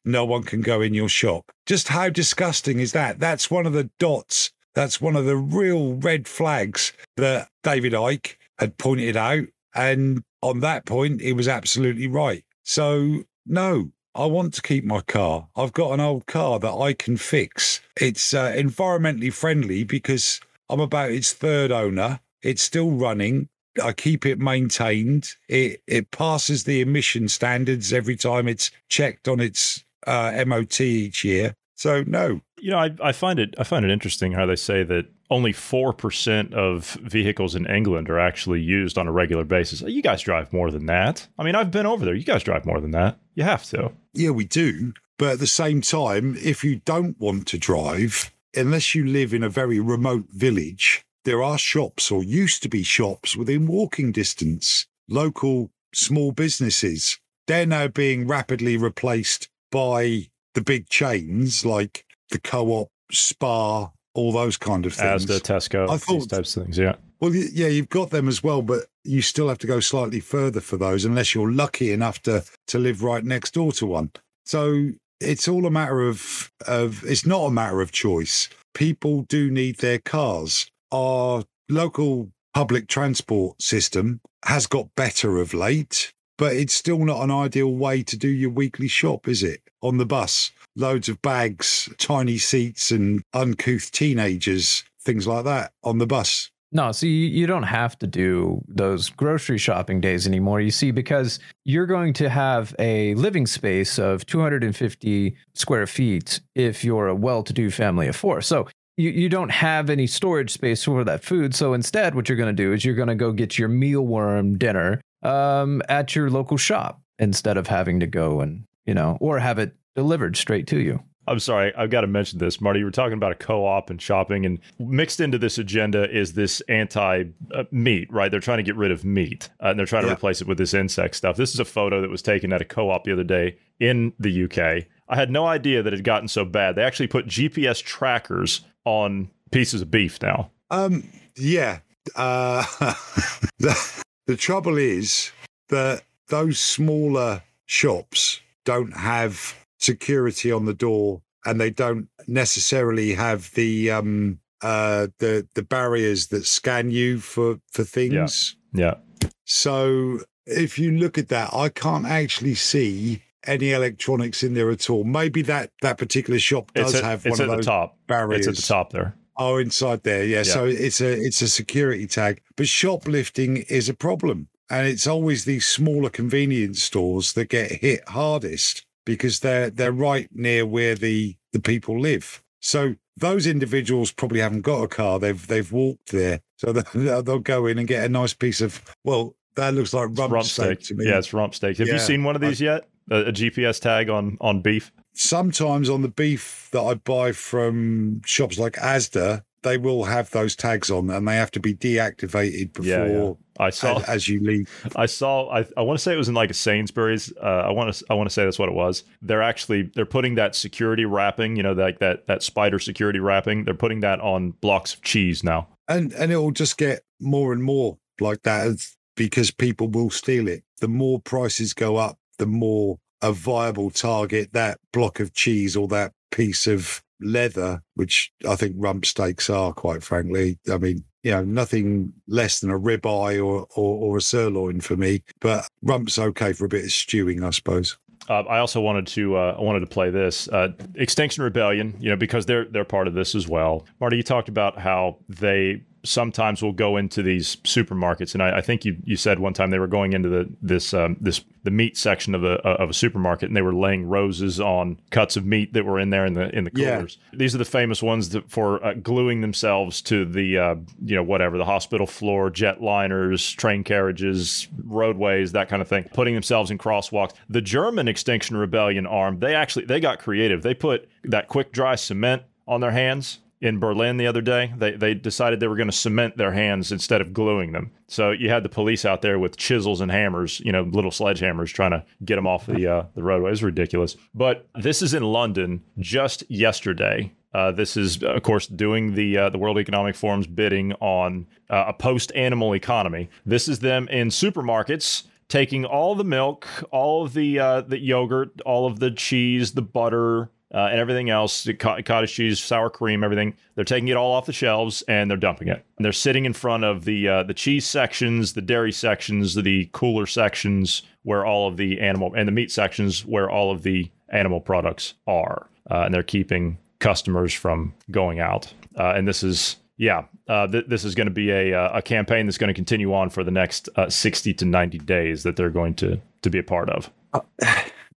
No one can go in your shop. Just how disgusting is that? That's one of the dots. That's one of the real red flags that David Icke had pointed out. And on that point, he was absolutely right. So no, I want to keep my car. I've got an old car that I can fix. It's uh, environmentally friendly because I'm about its third owner. It's still running. I keep it maintained. It it passes the emission standards every time it's checked on its uh, MOT each year. So no, You know, I, I find it I find it interesting how they say that only four percent of vehicles in England are actually used on a regular basis. You guys drive more than that. I mean, I've been over there. You guys drive more than that. You have to. Yeah, we do. But at the same time, if you don't want to drive, unless you live in a very remote village, there are shops or used to be shops within walking distance, local small businesses. They're now being rapidly replaced by the big chains like the co op, Spar, all those kind of things. Asda, Tesco, I these thought- types of things. Yeah. Well, yeah, you've got them as well, but you still have to go slightly further for those unless you're lucky enough to to live right next door to one. So it's all a matter of of it's not a matter of choice. People do need their cars. Our local public transport system has got better of late, but it's still not an ideal way to do your weekly shop, is it? On the bus, loads of bags, tiny seats, and uncouth teenagers, things like that on the bus. No, see, you you don't have to do those grocery shopping days anymore. You see, because you're going to have a living space of 250 square feet if you're a well to do family of four. So you, you don't have any storage space for that food. So instead, what you're going to do is you're going to go get your mealworm dinner um, at your local shop instead of having to go and, you know, or have it delivered straight to you. I'm sorry, I've got to mention this, Marty. You were talking about a co-op and shopping, and mixed into this agenda is this anti-meat, right? They're trying to get rid of meat, uh, and they're trying to replace it with this insect stuff. This is a photo that was taken at a co-op the other day in the UK. I had no idea that it had gotten so bad. They actually put GPS trackers on pieces of beef now. Um, yeah. Uh, the, the trouble is that those smaller shops don't have security on the door and they don't necessarily have the um uh the the barriers that scan you for for things Yeah. so if you look at that i can't actually see any electronics in there at all maybe that that particular shop does at, have one of the those top. barriers It's at the top there. Oh, inside there, yeah. So it's a it's a security tag. But shoplifting is a problem. And it's always these smaller convenience stores that get hit hardest because they're they're right near where the, the people live. So those individuals probably haven't got a car. They've they've walked there. So they'll, they'll go in and get a nice piece of well, that looks like rump, rump steak, steak. to me. Yeah, it's rump steak. Have Yeah. you seen one of these yet? A, a GPS tag on on beef? sometimes on the beef that I buy from shops like Asda, they will have those tags on and they have to be deactivated before Yeah, yeah. I saw as, as you leave. I saw. I, I want to say it was in like a Sainsbury's. Uh, I want to. I want to say that's what it was. They're actually they're putting that security wrapping. You know, like that that spider security wrapping. They're putting that on blocks of cheese now. And and it will just get more and more like that because people will steal it. The more prices go up, the more a viable target that block of cheese or that piece of leather, which I think rump steaks are, quite frankly. I mean, you know, nothing less than a ribeye or, or or a sirloin for me, but rump's okay for a bit of stewing, I suppose. Uh, I also wanted to uh, I wanted to play this uh, Extinction Rebellion, you know, because they're they're part of this as well. Marty, you talked about how they sometimes will go into these supermarkets, and I, I think you you said one time they were going into the this um, this the meat section of a of a supermarket, and they were laying roses on cuts of meat that were in there in the in the Yeah. coolers. These are the famous ones that for uh, gluing themselves to the uh, you know whatever the hospital floor, jet liners, train carriages, roadways, that kind of thing, putting themselves in crosswalks. The German Extinction Rebellion arm, they actually they got creative. They put that quick dry cement on their hands in Berlin the other day. They they decided they were going to cement their hands instead of gluing them. So you had the police out there with chisels and hammers, you know, little sledgehammers trying to get them off the uh, the roadway. It ridiculous. But this is in London just yesterday. Uh, this is, of course, doing the uh, the World Economic Forum's bidding on uh, a post animal economy. This is them in supermarkets taking all the milk, all of the uh, the yogurt, all of the cheese, the butter, uh, and everything else, cottage cheese, sour cream, everything. They're taking it all off the shelves and they're dumping it. And they're sitting in front of the uh, the cheese sections, the dairy sections, the cooler sections where all of the animal and the meat sections where all of the animal products are, uh, and they're keeping customers from going out. Uh, and this is yeah, uh, th- this is going to be a uh, a campaign that's going to continue on for the next uh, sixty to ninety days that they're going to to be a part of.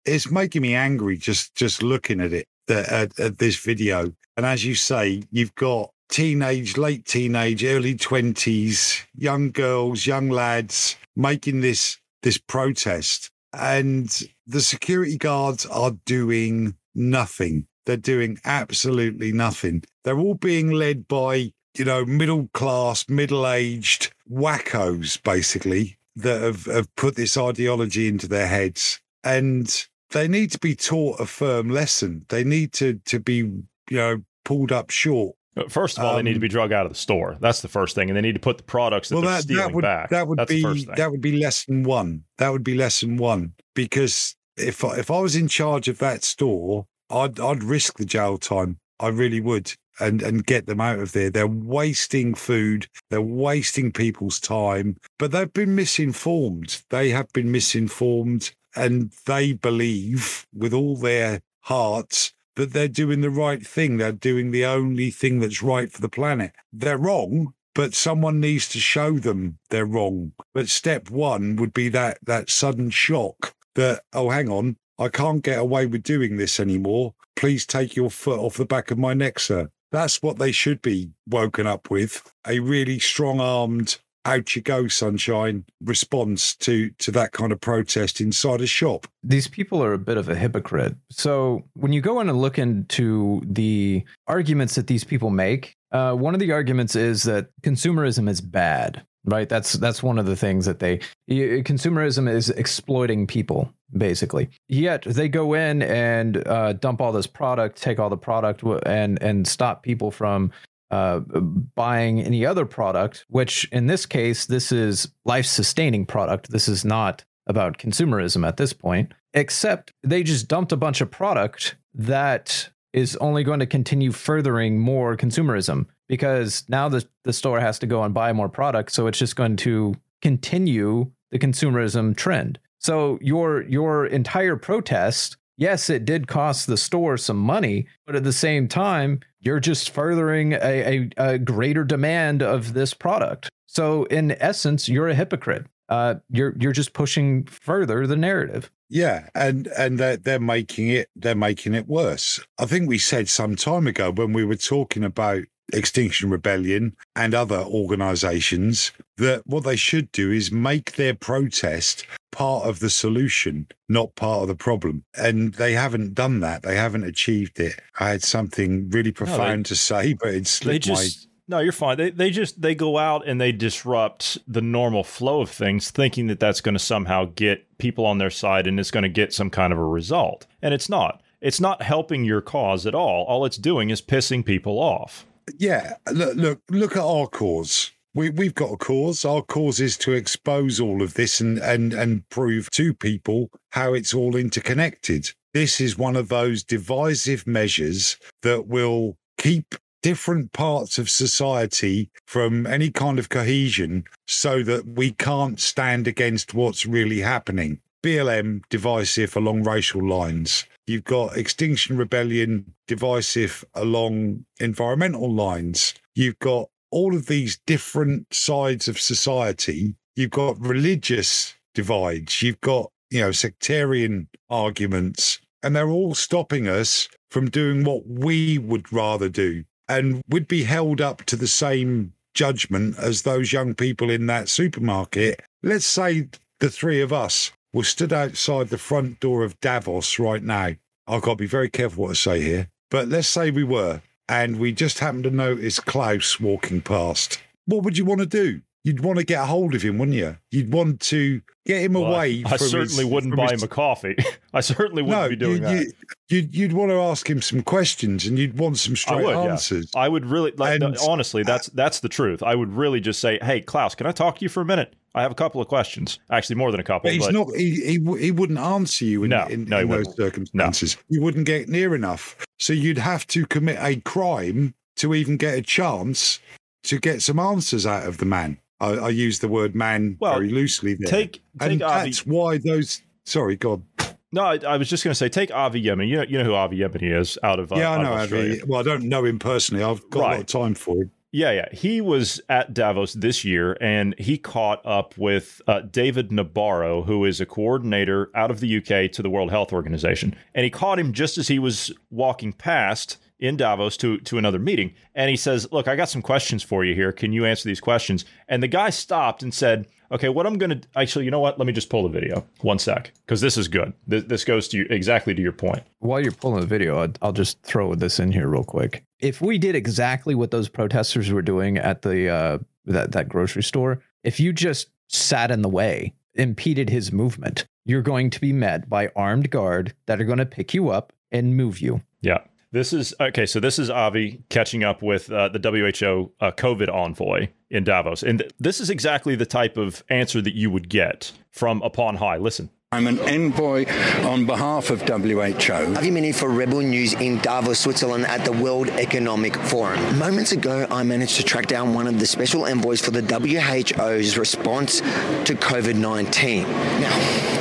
It's making me angry just just looking at it at, at this video. And as you say you've got teenage late teenage early 20s young girls young lads making this this protest. And the security guards are doing nothing. They're doing absolutely nothing. They're all being led by you know middle class middle aged wackos basically that have, have put this ideology into their heads. And they need to be taught a firm lesson. They need to to be you know pulled up short. First of all, they need to Um, be drug out of the store. That's the first thing, and they need to put the products that well, they're that stealing that would back. that would That's be the first thing. that would be lesson one. That would be lesson one because if I, if I was in charge of that store, I'd I'd risk the jail time. I really would. And, and get them out of there. They're wasting food. They're wasting people's time. But they've been misinformed. They have been misinformed, and they believe with all their hearts that they're doing the right thing. They're doing the only thing that's right for the planet. They're wrong, but someone needs to show them they're wrong. But step one would be that that sudden shock that, oh, hang on, I can't get away with doing this anymore. Please take your foot off the back of my neck, sir. That's what they should be woken up with. A really strong armed out you go, sunshine response to to that kind of protest inside a shop. these people are a bit of a hypocrite. So when you go in and look into the arguments that these people make, uh, one of the arguments is that consumerism is bad. right? That's that's one of the things that they consumerism is exploiting people basically. Yet they go in and uh, dump all this product, take all the product, and and stop people from uh, buying any other product. Which in this case, this is life sustaining product. This is not about consumerism at this point. Except they just dumped a bunch of product that is only going to continue furthering more consumerism because now the, the store has to go and buy more product. So it's just going to continue the consumerism trend. So your your entire protest, yes, it did cost the store some money, but at the same time, you're just furthering a, a, a greater demand of this product. So in essence, you're a hypocrite. Uh, you're you're just pushing further the narrative. Yeah, and and they're they're making it they're making it worse. I think we said some time ago when we were talking about Extinction Rebellion and other organizations that what they should do is make their protest part of the solution, not part of the problem. And they haven't done that. They haven't achieved it. I had something really profound no, they, to say, but it slipped just, my no, you're fine. They they just they go out and they disrupt the normal flow of things, thinking that that's going to somehow get people on their side and it's going to get some kind of a result. And it's not. It's not helping your cause at all. All it's doing is pissing people off. Yeah, look, look, look at our cause. We, we've got a cause. Our cause is to expose all of this and, and, and prove to people how it's all interconnected. This is one of those divisive measures that will keep different parts of society from any kind of cohesion so that we can't stand against what's really happening. BLM divisive along racial lines. You've got Extinction Rebellion divisive along environmental lines. You've got all of these different sides of society. You've got religious divides. You've got, you know, sectarian arguments, and they're all stopping us from doing what we would rather do. And we'd be held up to the same judgment as those young people in that supermarket. Let's say the three of us were stood outside the front door of Davos right now. I've got to be very careful what I say here. But let's say we were, and we just happened to notice Klaus walking past. What would you want to do? You'd want to get a hold of him, wouldn't you? You'd want to get him well, away. I, I certainly his, wouldn't buy his... him a coffee. I certainly wouldn't no, be doing you, that. You, you'd, you'd want to ask him some questions, and you'd want some straight I would, answers. Yeah. I would really, like, and, honestly, that's that's the truth. I would really just say, "Hey, Klaus, can I talk to you for a minute? I have a couple of questions. Actually, more than a couple. But he's but... not. He, he, he wouldn't answer you in, no, in, no, in those circumstances. No. You wouldn't get near enough. So you'd have to commit a crime to even get a chance to get some answers out of the man. I, I use the word man well, very loosely there. Take, take and Avi, that's why those. Sorry, God. No, I, I, was just going to say, take Avi Yemini. You know, you know who Avi Yemini is out of uh, yeah, I know Avi. Well, I don't know him personally. I've got right. a lot of time for him. Yeah, yeah. He was at Davos this year and he caught up with uh, David Nabarro, who is a coordinator out of the UK to the World Health Organization. And he caught him just as he was walking past in Davos to to another meeting, and he says, "Look, I got some questions for you here. Can you answer these questions?" And the guy stopped and said, "Okay, what I'm going to actually, you know what? Let me just pull the video. One sec, because this is good. This, this goes to you exactly to your point." While you're pulling the video, I'll, I'll just throw this in here real quick. If we did exactly what those protesters were doing at the uh, that that grocery store, if you just sat in the way, impeded his movement, you're going to be met by armed guard that are going to pick you up and move you. Yeah. This is okay. So this is Avi catching up with uh, the WHO uh, COVID envoy in Davos, and th- this is exactly the type of answer that you would get from upon high. Listen. I'm an envoy on behalf of WHO. Avi Yemini for Rebel News in Davos, Switzerland at the World Economic Forum. Moments ago, I managed to track down one of the special envoys for the WHO's response to COVID 19. Now,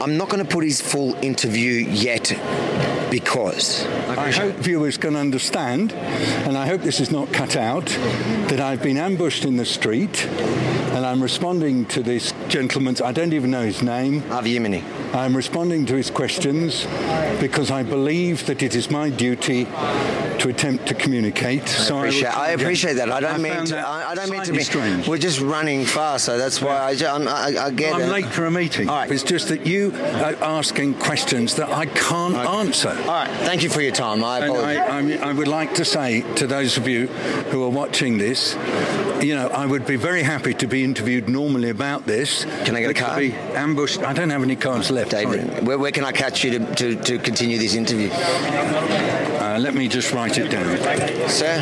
I'm not going to put his full interview yet because. I hope viewers can understand, and I hope this is not cut out, that I've been ambushed in the street and I'm responding to this gentleman's, I don't even know his name. Avi Yemini. I'm responding to his questions because I believe that it is my duty to attempt to communicate. So I appreciate, I, I, appreciate that. I don't I mean to. I, don't mean to be. strange. We're just running fast, so that's why I, ju- I'm- I, I get I'm it. late for a meeting. All right. It's just that you are asking questions that I can't answer. All right. Thank you for your time. I And apologize. I, I, mean, I would like to say to those of you who are watching this, you know, I would be very happy to be interviewed normally about this. Can I get a but card? Be ambushed. I don't have any cards left. David, where, where can I catch you to, to, to continue this interview? Uh, let me just write it down. Sir?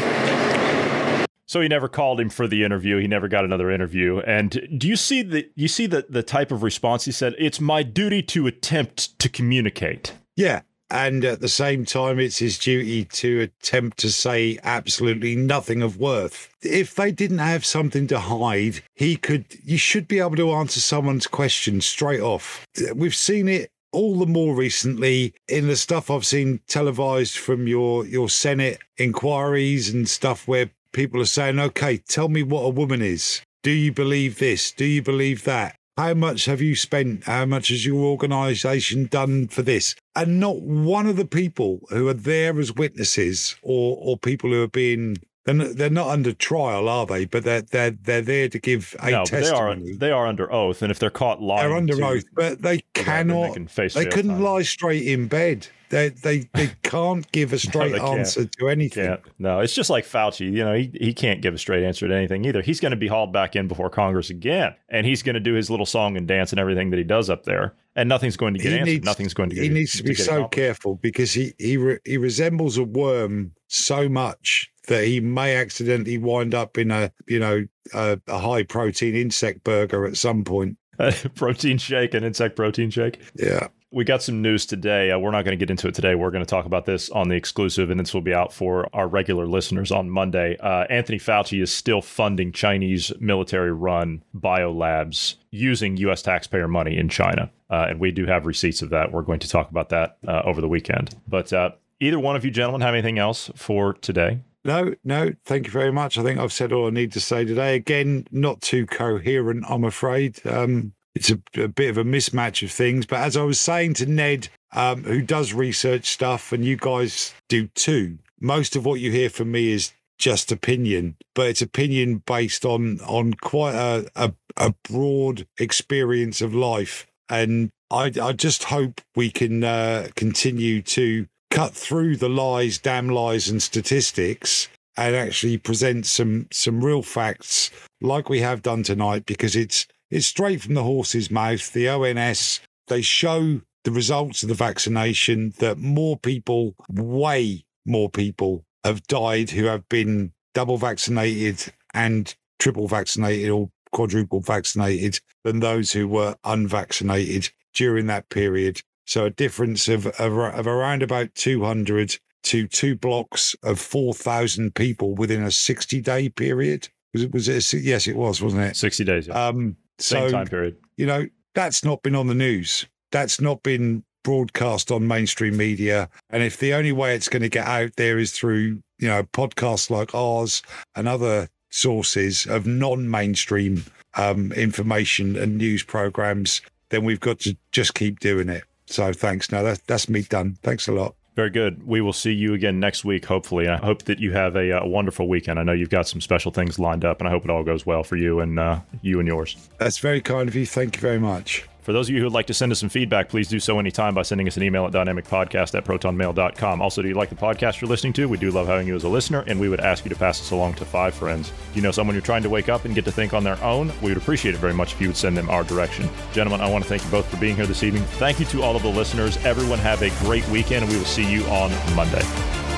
So he never called him for the interview. He never got another interview. And do you see the you see the the type of response he said? It's my duty to attempt to communicate. Yeah. And at the same time, it's his duty to attempt to say absolutely nothing of worth. If they didn't have something to hide, he could, you should be able to answer someone's question straight off. We've seen it all the more recently in the stuff I've seen televised from your, your Senate inquiries and stuff where people are saying, okay, tell me what a woman is. Do you believe this? Do you believe that? How much have you spent? How much has your organisation done for this? And not one of the people who are there as witnesses or or people who are being they're not, under trial, are they? But they're they're they're there to give a no, but they are, they are under oath, and if they're caught lying, They're under to- oath, but they then they cannot. can They couldn't time. lie straight in bed. They they they can't give a straight can't. answer to anything. Can't. No, it's just like Fauci. You know, he, he can't give a straight answer to anything either. He's going to be hauled back in before Congress again, and he's going to do his little song and dance and everything that he does up there, and nothing's going to get He answered. needs- nothing's going to get. He needs to be so careful because he he re, he resembles a worm so much that he may accidentally wind up in a you know a, a high protein insect burger at some point. A protein shake, an insect protein shake. Yeah. We got some news today. Uh, we're not going to get into it today. We're going to talk about this on the exclusive, and this will be out for our regular listeners on Monday. Uh, Anthony Fauci is still funding Chinese military run biolabs using U.S. taxpayer money in China. Uh, and we do have receipts of that. We're going to talk about that uh, over the weekend. But uh, either one of you gentlemen have anything else for today? No, no, thank you very much. I think I've said all I need to say today. Again, not too coherent, I'm afraid. Um, it's a, a bit of a mismatch of things. But as I was saying to Ned, um, who does research stuff, and you guys do too, most of what you hear from me is just opinion, but it's opinion based on on quite a, a, a broad experience of life. And I, I just hope we can uh, continue to cut through the lies, damn lies, and statistics, and actually present some some real facts like we have done tonight, because it's it's straight from the horse's mouth. The ONS they show the results of the vaccination that more people, way more people, have died who have been double vaccinated and triple vaccinated or quadruple vaccinated than those who were unvaccinated during that period. So a difference of, of, of around about 200 to two blocks of 4,000 people within a 60 day period. Was it, was it, yes, it was, wasn't it? 60 days. Yeah. Um, Same so, time period. you know, that's not been on the news. That's not been broadcast on mainstream media. And if the only way it's going to get out there is through, you know, podcasts like ours and other sources of non mainstream um, information and news programs, then we've got to just keep doing it. So thanks. Now that, that's me done. Thanks a lot. Very good. We will see you again next week, hopefully. I hope that you have a, uh wonderful weekend. I know you've got some special things lined up, and I hope it all goes well for you and uh, you and yours. That's very kind of you. Thank you very much. For those of you who would like to send us some feedback, please do so anytime by sending us an email at dynamicpodcast at protonmail.com. Also, do you like the podcast you're listening to? We do love having you as a listener, and we would ask you to pass us along to five friends. Do you know someone you're trying to wake up and get to think on their own? We would appreciate it very much if you would send them our direction. Gentlemen, I want to thank you both for being here this evening. Thank you to all of the listeners. Everyone have a great weekend, and we will see you on Monday.